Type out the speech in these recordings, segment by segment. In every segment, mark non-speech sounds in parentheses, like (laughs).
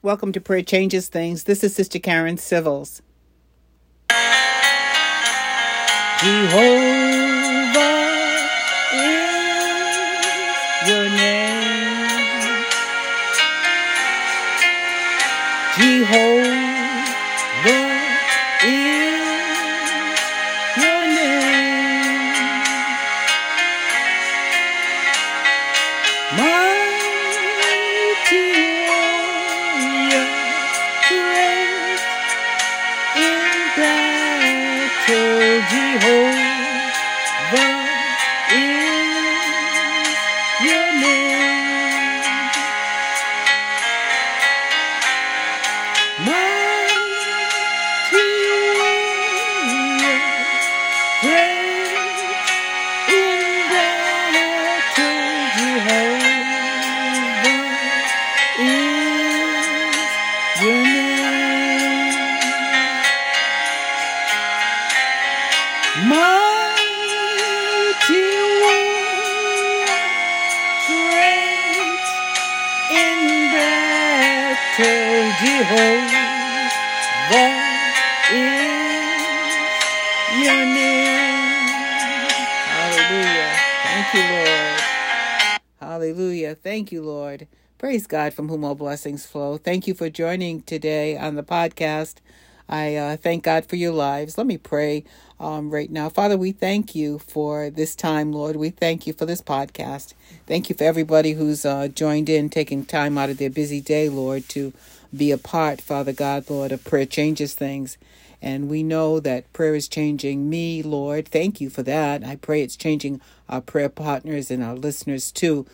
Welcome to Prayer Changes Things. This is Sister Karen Civils. Jehovah is your name. Jehovah Praise God from whom all blessings flow. Thank you for joining today on the podcast. I uh, thank God for your lives. Let me pray um, right now. Father, we thank you for this time, Lord. We thank you for this podcast. Thank you for everybody who's uh, joined in, taking time out of their busy day, Lord, to be a part, Father God, Lord, of prayer changes things. And we know that prayer is changing me, Lord. Thank you for that. I pray it's changing our prayer partners and our listeners too.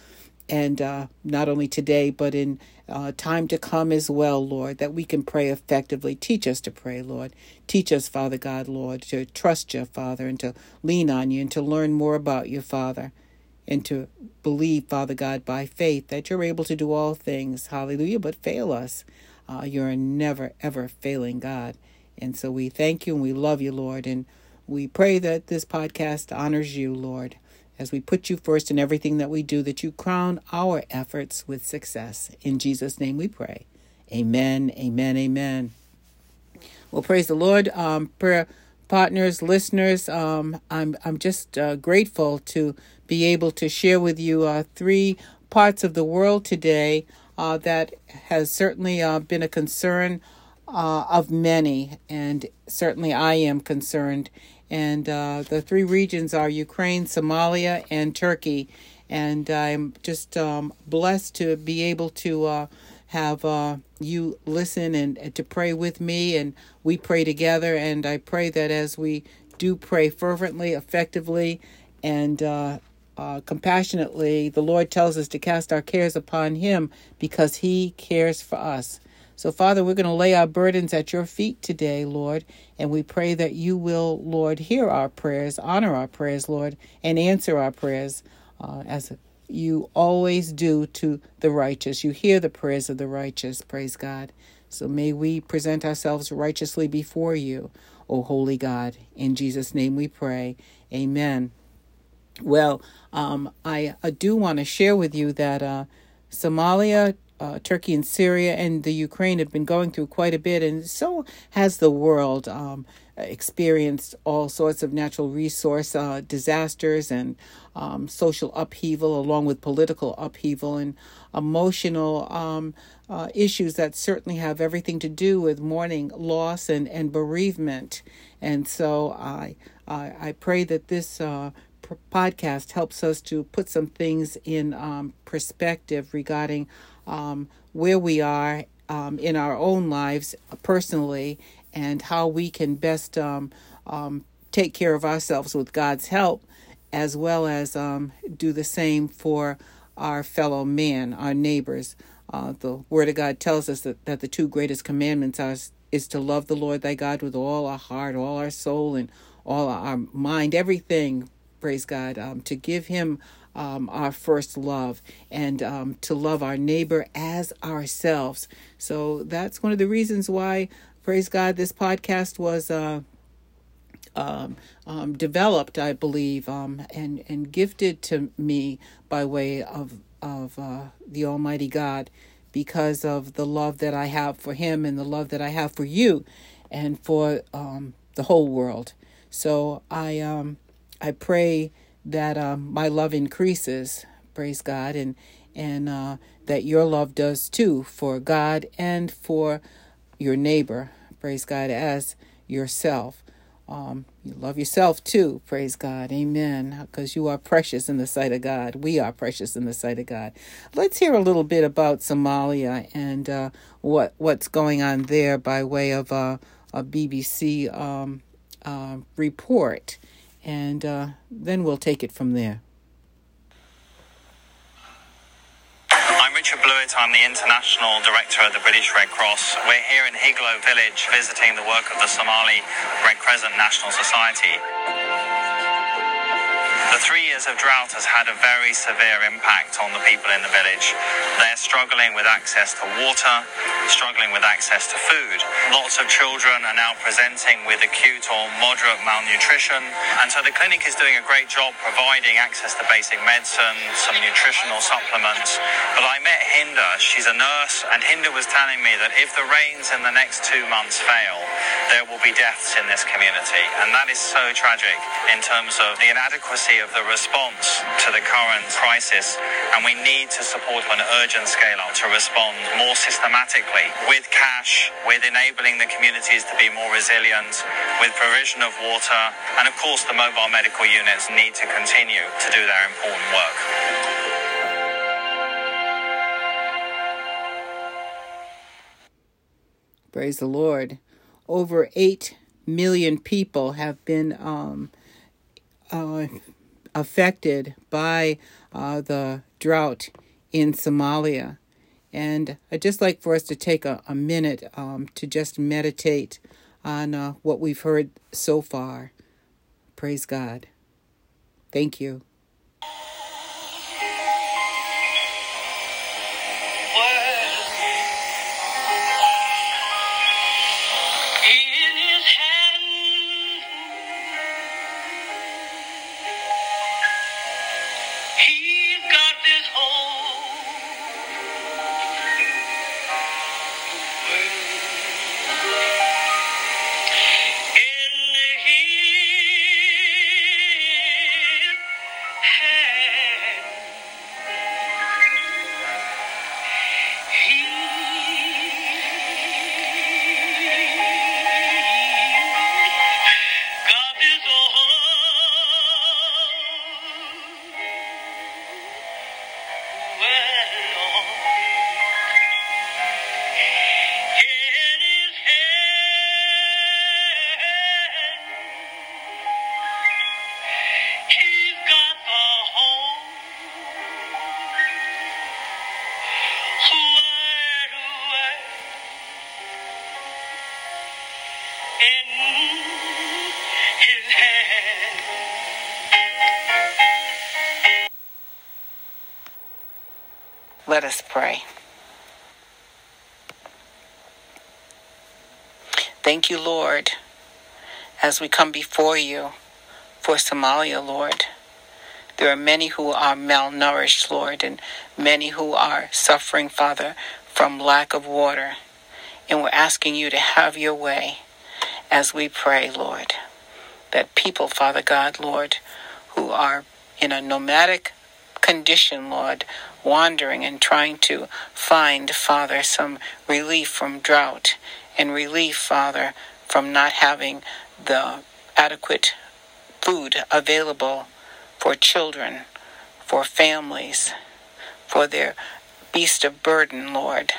And uh, not only today, but in uh, time to come as well, Lord, that we can pray effectively. Teach us to pray, Lord. Teach us, Father God, Lord, to trust you, Father, and to lean on you and to learn more about you, Father, and to believe, Father God, by faith that you're able to do all things. Hallelujah. But fail us. Uh, you're a never, ever failing God. And so we thank you and we love you, Lord. And we pray that this podcast honors you, Lord, as we put you first in everything that we do, that you crown our efforts with success. In Jesus' name we pray. Amen, amen, amen. Well, praise the Lord. Um, prayer partners, listeners, um, I'm, I'm just uh, grateful to be able to share with you uh, three parts of the world today uh, that has certainly uh, been a concern uh, of many, and certainly I am concerned. And uh, the three regions are Ukraine, Somalia, and Turkey. And I'm just um, blessed to be able to uh, have uh, you listen and, and to pray with me, and we pray together. And I pray that as we do pray fervently, effectively, and uh, uh, compassionately, the Lord tells us to cast our cares upon Him because He cares for us. So, Father, we're going to lay our burdens at your feet today, Lord, and we pray that you will, Lord, hear our prayers, honor our prayers, Lord, and answer our prayers uh, as you always do to the righteous. You hear the prayers of the righteous, praise God. So may we present ourselves righteously before you, O holy God. In Jesus' name we pray. Amen. Well, um, I, I do want to share with you that uh, Somalia, uh, Turkey, and Syria and the Ukraine have been going through quite a bit, and so has the world. Um, experienced all sorts of natural resource uh, disasters and um, social upheaval, along with political upheaval and emotional um, uh, issues that certainly have everything to do with mourning, loss, and, and bereavement. And so I I, I pray that this uh, podcast helps us to put some things in um, perspective regarding um, where we are um, in our own lives personally and how we can best um, um, take care of ourselves with God's help, as well as um, do the same for our fellow man, our neighbors. Uh, the Word of God tells us that, that the two greatest commandments are is to love the Lord thy God with all our heart, all our soul, and all our mind, everything. Praise God. Um, to give Him um, our first love and um, to love our neighbor as ourselves. So that's one of the reasons why, praise God, this podcast was. Uh, um, um, developed, I believe, um, and and gifted to me by way of of uh, the Almighty God because of the love that I have for him and the love that I have for you and for um, the whole world. So I um, I pray that um, my love increases, praise God, and and uh, that your love does too for God and for your neighbor, praise God, as yourself. Um, you love yourself too, praise God, amen, because you are precious in the sight of God. We are precious in the sight of God. Let's hear a little bit about Somalia and uh, what what's going on there by way of uh, a BBC um, uh, report, and uh, then we'll take it from there. I'm Richard Blewett. I'm the International Director of the British Red Cross. We're here in Higlo village visiting the work of the Somali Red Crescent National Society. The three years of drought has had a very severe impact on the people in the village. They're struggling with access to water, struggling with access to food. Lots of children are now presenting with acute or moderate malnutrition. And so the clinic is doing a great job providing access to basic medicine, some nutritional supplements. But I met Hinda, she's a nurse, and Hinda was telling me that if the rains in the next two months fail, there will be deaths in this community. And that is so tragic in terms of the inadequacy of the response to the current crisis, and we need to support an urgent scale up to respond more systematically with cash, with enabling the communities to be more resilient, with provision of water, and of course, the mobile medical units need to continue to do their important work. Praise the Lord. Over 8 million people have been um, uh, affected by uh, the drought in Somalia. And I'd just like for us to take a, a minute um, to just meditate on uh, what we've heard so far. Praise God. Thank you. Let us pray. Thank you, Lord, as we come before you for Somalia, Lord. There are many who are malnourished, Lord, and many who are suffering, Father, from lack of water. And we're asking you to have your way as we pray, Lord, that people, Father God, Lord, who are in a nomadic condition, Lord, wandering and trying to find, Father, some relief from drought and relief, Father, from not having the adequate food available for children, for families, for their beast of burden, Lord.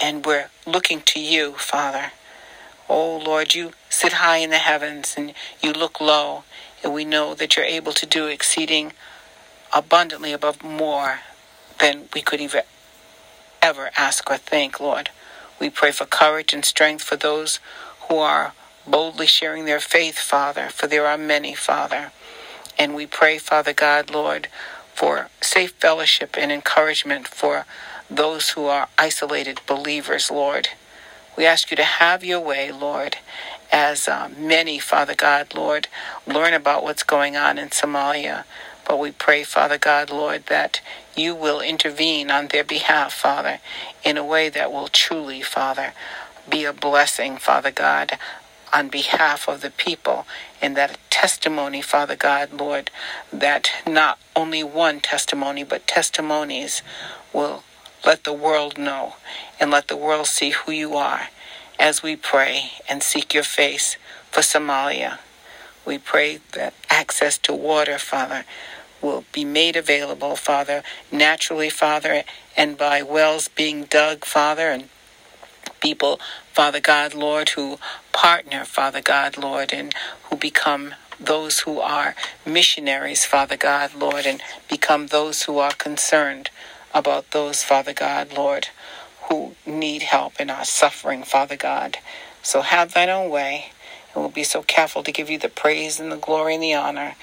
And we're looking to you, Father. Oh, Lord, you sit high in the heavens and you look low, and we know that you're able to do exceeding abundantly above more than we could even ever ask or think, Lord. We pray for courage and strength for those who are boldly sharing their faith, Father, for there are many, Father. And we pray, Father God, Lord, for safe fellowship and encouragement for those who are isolated believers, Lord. We ask you to have your way, Lord, as uh, many, Father God, Lord, learn about what's going on in Somalia. But we pray, Father God, Lord, that you will intervene on their behalf, Father, in a way that will truly, Father, be a blessing, Father God, on behalf of the people, and that testimony, Father God, Lord, that not only one testimony, but testimonies will let the world know and let the world see who you are as we pray and seek your face for Somalia. We pray that access to water, Father, will be made available, Father, naturally, Father, and by wells being dug, Father, and people, Father God, Lord, who partner, Father God, Lord, and who become those who are missionaries, Father God, Lord, and become those who are concerned about those, Father God, Lord, who need help and are suffering, Father God. So have thine own way, and we'll be so careful to give you the praise and the glory and the honor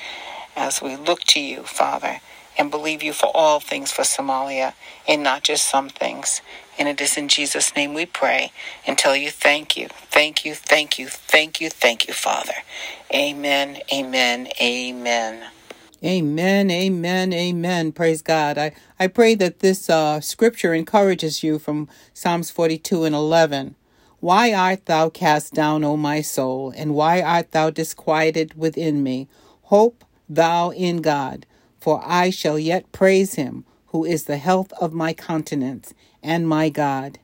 as we look to you, Father, and believe you for all things for Somalia and not just some things. And it is in Jesus' name we pray and tell you thank you, thank you, thank you, thank you, thank you, Father. Amen, amen, amen. Amen, amen, amen. Praise God. I, I pray that this uh, scripture encourages you from Psalms 42 and 11. Why art thou cast down, O my soul, and why art thou disquieted within me? Hope thou in God, for I shall yet praise him, who is the health of my countenance and my God.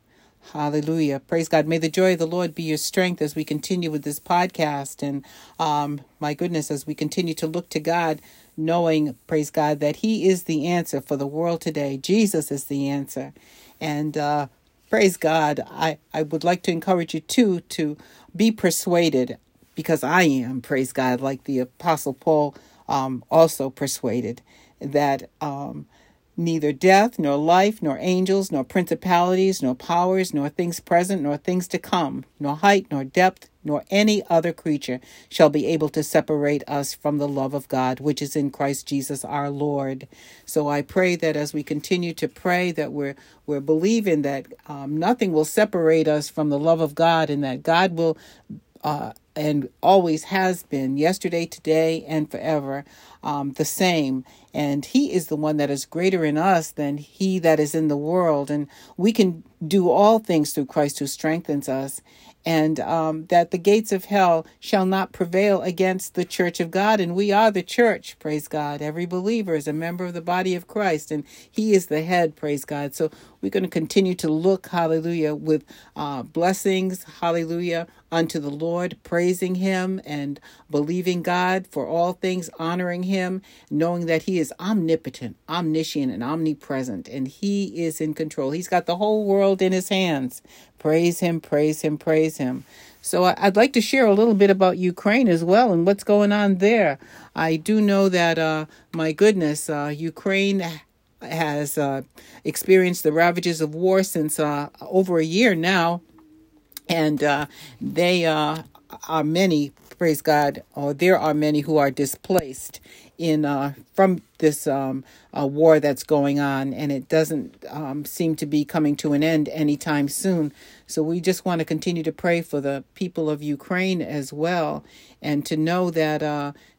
Hallelujah. Praise God. May the joy of the Lord be your strength as we continue with this podcast. And um, my goodness, as we continue to look to God knowing, praise God, that He is the answer for the world today. Jesus is the answer. And uh, praise God, I, I would like to encourage you too to be persuaded because I am, praise God, like the Apostle Paul um, also persuaded that um, neither death, nor life, nor angels, nor principalities, nor powers, nor things present, nor things to come, nor height, nor depth, nor any other creature shall be able to separate us from the love of God, which is in Christ Jesus our Lord. So I pray that as we continue to pray, that we're we're believing that um, nothing will separate us from the love of God, and that God will. Uh, and always has been, yesterday, today, and forever, um, the same and he is the one that is greater in us than he that is in the world and we can do all things through christ who strengthens us and um, that the gates of hell shall not prevail against the church of God. And we are the church, praise God. Every believer is a member of the body of Christ, and He is the head, praise God. So we're going to continue to look, hallelujah, with uh, blessings, hallelujah, unto the Lord, praising Him and believing God for all things, honoring Him, knowing that He is omnipotent, omniscient, and omnipresent, and He is in control. He's got the whole world in His hands. Praise Him, praise Him, praise Him. So I'd like to share a little bit about Ukraine as well and what's going on there. I do know that, uh, my goodness, uh, Ukraine has uh, experienced the ravages of war since uh, over a year now, and uh, they uh, are many. Praise God! Or there are many who are displaced in uh, from this um, uh, war that's going on, and it doesn't um, seem to be coming to an end anytime soon. So we just want to continue to pray for the people of Ukraine as well, and to know that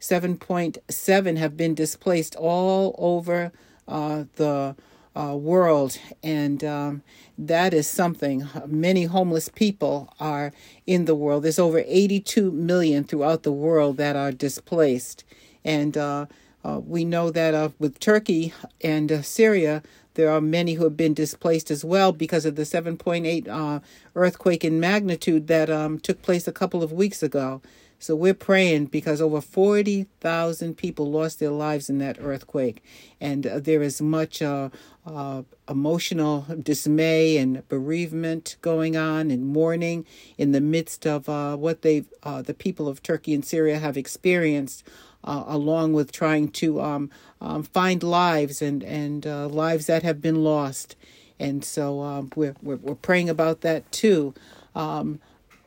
7.7 have been displaced all over the uh, world, and um, that is something. Many homeless people are in the world. There's over 82 million throughout the world that are displaced, and uh, uh we know that uh, with Turkey and uh, Syria, there are many who have been displaced as well because of the 7.8 earthquake in magnitude that um, took place a couple of weeks ago. So we're praying because over 40,000 people lost their lives in that earthquake. And uh, there is much uh, uh, emotional dismay and bereavement going on and mourning in the midst of uh, what they uh, the people of Turkey and Syria have experienced. Uh, along with trying to um, um, find lives and and lives that have been lost, and so um, we're, we're, we're praying about that too. Um,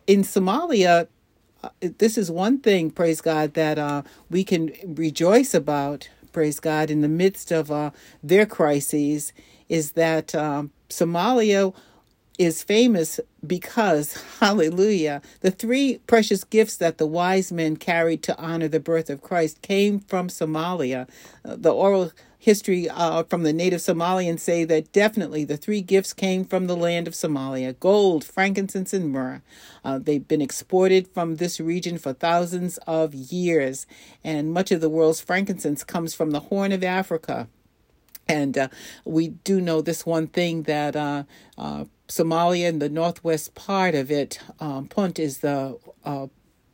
in Somalia, uh, this is one thing, praise God, that uh, we can rejoice about, praise God, in the midst of uh, their crises, is that um, Somalia is famous because, (laughs) hallelujah, the three precious gifts that the wise men carried to honor the birth of Christ came from Somalia. Uh, the oral history uh, from the native Somalians say that definitely the three gifts came from the land of Somalia gold, frankincense, and myrrh. Uh, they've been exported from this region for thousands of years, and much of the world's frankincense comes from the Horn of Africa. And uh, we do know this one thing that uh, uh, Somalia and the northwest part of it, um, Punt is the uh,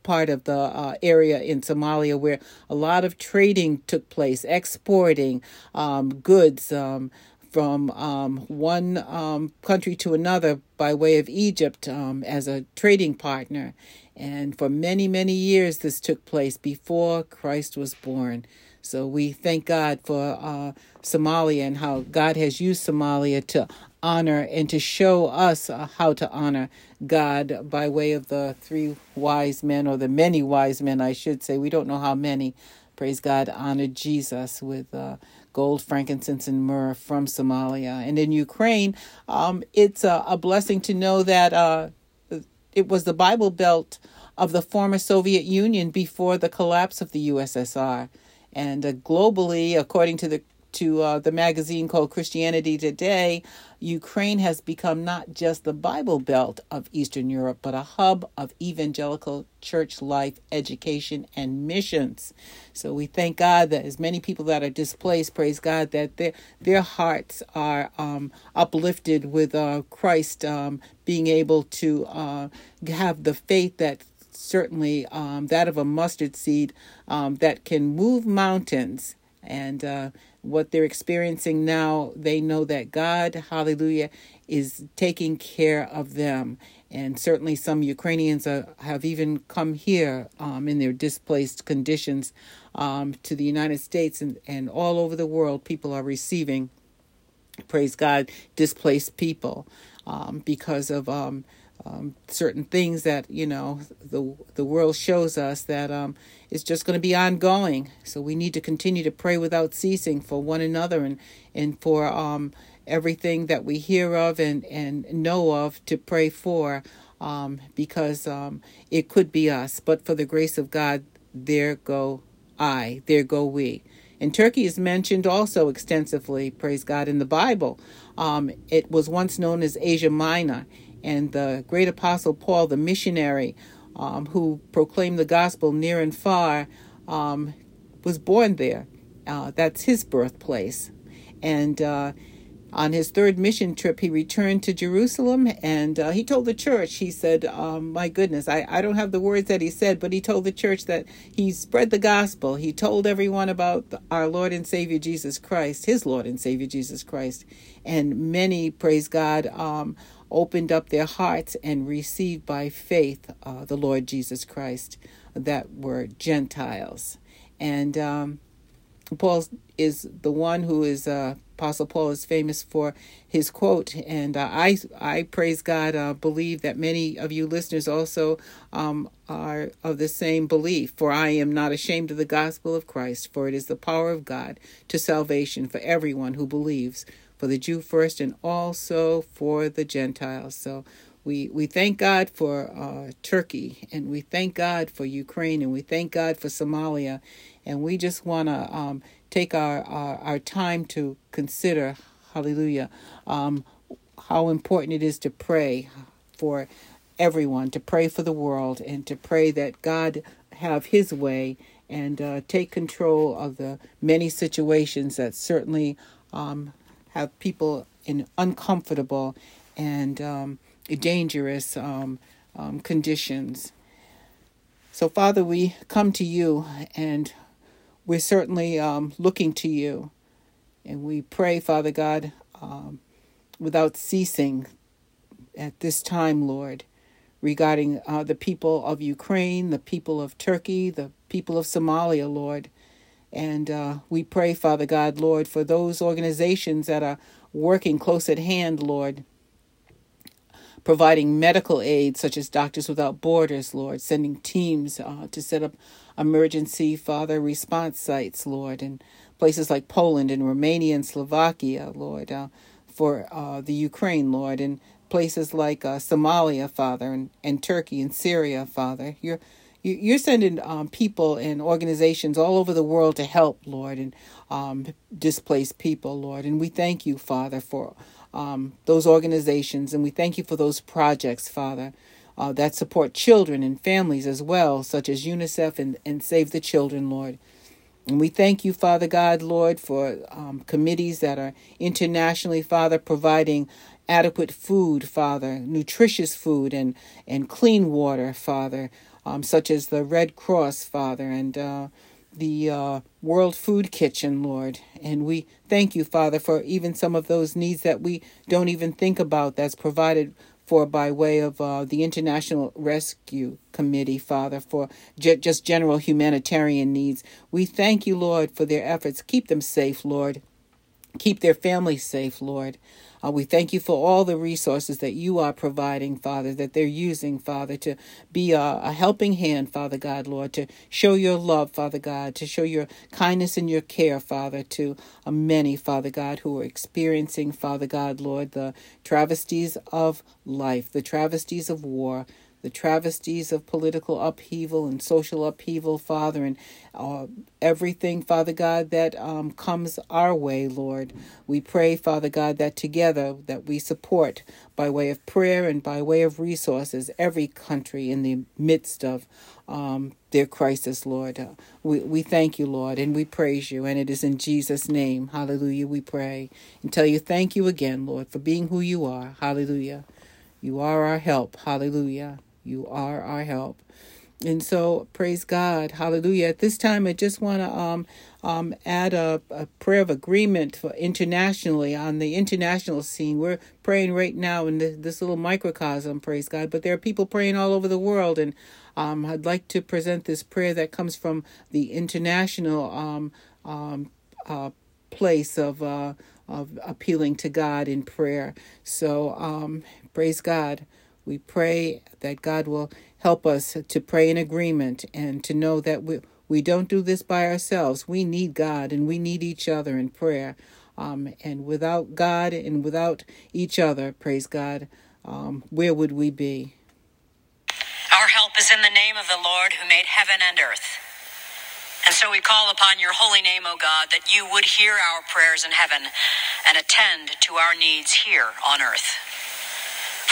part of the uh, area in Somalia where a lot of trading took place, exporting um, goods um, from um, one um, country to another by way of Egypt um, as a trading partner. And for many, many years, this took place before Christ was born. So we thank God for uh, Somalia and how God has used Somalia to honor and to show us uh, how to honor God by way of the three wise men, or the many wise men, I should say. We don't know how many, praise God, honored Jesus with uh, gold, frankincense, and myrrh from Somalia. And in Ukraine, um, it's a, a, blessing to know that uh, it was the Bible Belt of the former Soviet Union before the collapse of the USSR. And uh, globally, according to the to uh, the magazine called Christianity Today, Ukraine has become not just the Bible Belt of Eastern Europe, but a hub of evangelical church life, education, and missions. So we thank God that as many people that are displaced, praise God, that their their hearts are um, uplifted with uh, Christ um, being able to uh, have the faith that certainly um, that of a mustard seed um, that can move mountains. And uh, what they're experiencing now, they know that God, hallelujah, is taking care of them. And certainly some Ukrainians are, have even come here um, in their displaced conditions um, to the United States and, and all over the world. People are receiving, praise God, displaced people um, because of um, certain things that you know the the world shows us that um, it's just going to be ongoing. So we need to continue to pray without ceasing for one another and and for um, everything that we hear of and and know of to pray for, um, because um, it could be us. But for the grace of God, there go I, there go we. And Turkey is mentioned also extensively, praise God, in the Bible. Um, it was once known as Asia Minor and the great apostle Paul, the missionary um, who proclaimed the gospel near and far, um, was born there. Uh, that's his birthplace. And uh, on his third mission trip, he returned to Jerusalem and uh, he told the church, he said, um, My goodness, I, I don't have the words that he said, but he told the church that he spread the gospel. He told everyone about our Lord and Savior Jesus Christ, his Lord and Savior Jesus Christ. And many, praise God, um, opened up their hearts and received by faith uh, the Lord Jesus Christ that were Gentiles. And um, Paul is the one who is uh, Apostle Paul is famous for his quote, and uh, I I praise God. Uh, believe that many of you listeners also um, are of the same belief. For I am not ashamed of the gospel of Christ, for it is the power of God to salvation for everyone who believes for the Jew first and also for the Gentiles. So we, we thank God for uh, Turkey and we thank God for Ukraine and we thank God for Somalia. And we just want to um, take our, our, our, time to consider, hallelujah, um, how important it is to pray for everyone, to pray for the world, and to pray that God have His way and uh, take control of the many situations that certainly um, have people in uncomfortable and um, dangerous um, um, conditions. So, Father, we come to you and we're certainly um, looking to you. And we pray, Father God, um, without ceasing at this time, Lord, regarding uh, the people of Ukraine, the people of Turkey, the people of Somalia, Lord. And uh, we pray, Father God, Lord, for those organizations that are working close at hand, Lord, providing medical aid, such as Doctors Without Borders, Lord, sending teams uh, to set up emergency, Father, response sites, Lord, and places like Poland and Romania and Slovakia, Lord, uh, for uh, the Ukraine, Lord, and places like uh, Somalia, Father, and, and Turkey and Syria, Father. You're you're sending um, people and organizations all over the world to help, Lord, and um, displaced people, Lord. And we thank you, Father, for um, those organizations, and we thank you for those projects, Father, uh, that support children and families as well, such as UNICEF and, and Save the Children, Lord. And we thank you, Father God, Lord, for um, committees that are internationally, Father, providing adequate food, Father, nutritious food and, and clean water, Father, um, such as the Red Cross, Father, and uh, the uh, World Food Kitchen, Lord. And we thank you, Father, for even some of those needs that we don't even think about that's provided for by way of uh, the International Rescue Committee, Father, for j- just general humanitarian needs. We thank you, Lord, for their efforts. Keep them safe, Lord. Keep their families safe, Lord. Uh, we thank you for all the resources that you are providing, Father, that they're using, Father, to be a, a helping hand, Father God, Lord, to show your love, Father God, to show your kindness and your care, Father, to uh, many, Father God, who are experiencing, Father God, Lord, the travesties of life, the travesties of war the travesties of political upheaval and social upheaval, Father, and uh, everything, Father God, that um, comes our way, Lord. We pray, Father God, that together that we support by way of prayer and by way of resources every country in the midst of um, their crisis, Lord. Uh, we, we thank you, Lord, and we praise you, and it is in Jesus' name, hallelujah, we pray. And tell you thank you again, Lord, for being who you are, hallelujah. You are our help, hallelujah. You are our help. And so, praise God. Hallelujah. At this time, I just want to um, um, add a, a, prayer of agreement for internationally on the international scene. We're praying right now in this, this, little microcosm, praise God. But there are people praying all over the world. And um, I'd like to present this prayer that comes from the international um, um, uh, place of, uh, of appealing to God in prayer. So, um, praise God. We pray that God will help us to pray in agreement and to know that we, we don't do this by ourselves. We need God and we need each other in prayer. Um, and without God and without each other, praise God, um, where would we be? Our help is in the name of the Lord who made heaven and earth. And so we call upon your holy name, O God, that you would hear our prayers in heaven and attend to our needs here on earth.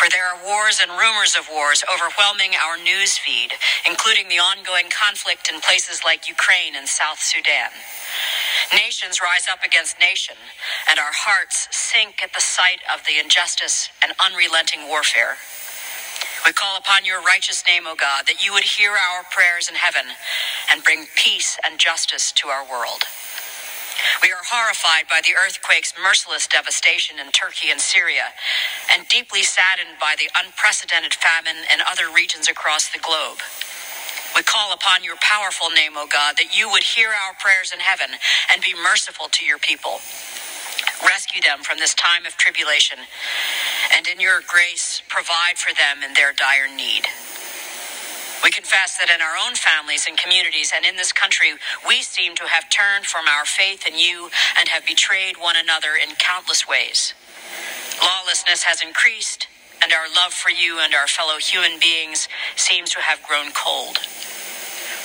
For there are wars and rumors of wars overwhelming our news feed, including the ongoing conflict in places like Ukraine and South Sudan. Nations rise up against nation, and our hearts sink at the sight of the injustice and unrelenting warfare. We call upon your righteous name, O God, that you would hear our prayers in heaven and bring peace and justice to our world. We are horrified by the earthquake's merciless devastation in Turkey and Syria, and deeply saddened by the unprecedented famine in other regions across the globe. We call upon your powerful name, O God, that you would hear our prayers in heaven and be merciful to your people. Rescue them from this time of tribulation, and in your grace, provide for them in their dire need. We confess that in our own families and communities and in this country, we seem to have turned from our faith in you and have betrayed one another in countless ways. Lawlessness has increased, and our love for you and our fellow human beings seems to have grown cold.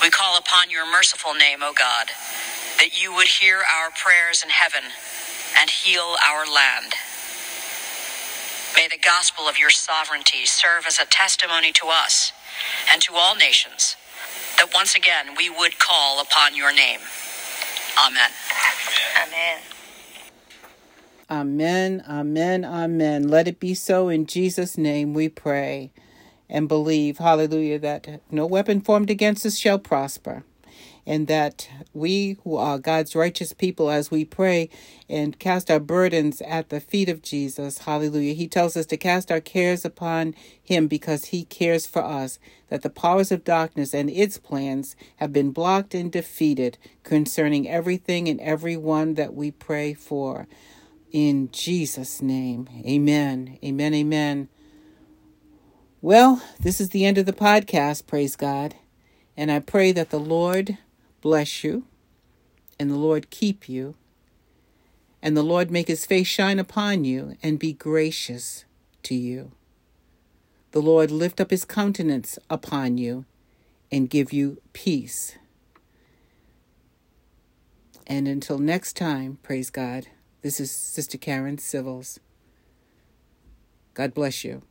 We call upon your merciful name, O God, that you would hear our prayers in heaven and heal our land. May the gospel of your sovereignty serve as a testimony to us and to all nations, that once again we would call upon your name. Amen. Amen. Amen, amen, amen. Let it be so in Jesus' name we pray and believe, hallelujah, that no weapon formed against us shall prosper and that we who are God's righteous people, as we pray and cast our burdens at the feet of Jesus, hallelujah, He tells us to cast our cares upon Him because He cares for us, that the powers of darkness and its plans have been blocked and defeated concerning everything and everyone that we pray for. In Jesus' name, amen, amen, amen. Well, this is the end of the podcast, praise God. And I pray that the Lord bless you, and the Lord keep you, and the Lord make his face shine upon you and be gracious to you. the Lord lift up his countenance upon you and give you peace. And until next time, praise God, this is Sister Karen Civils. God bless you.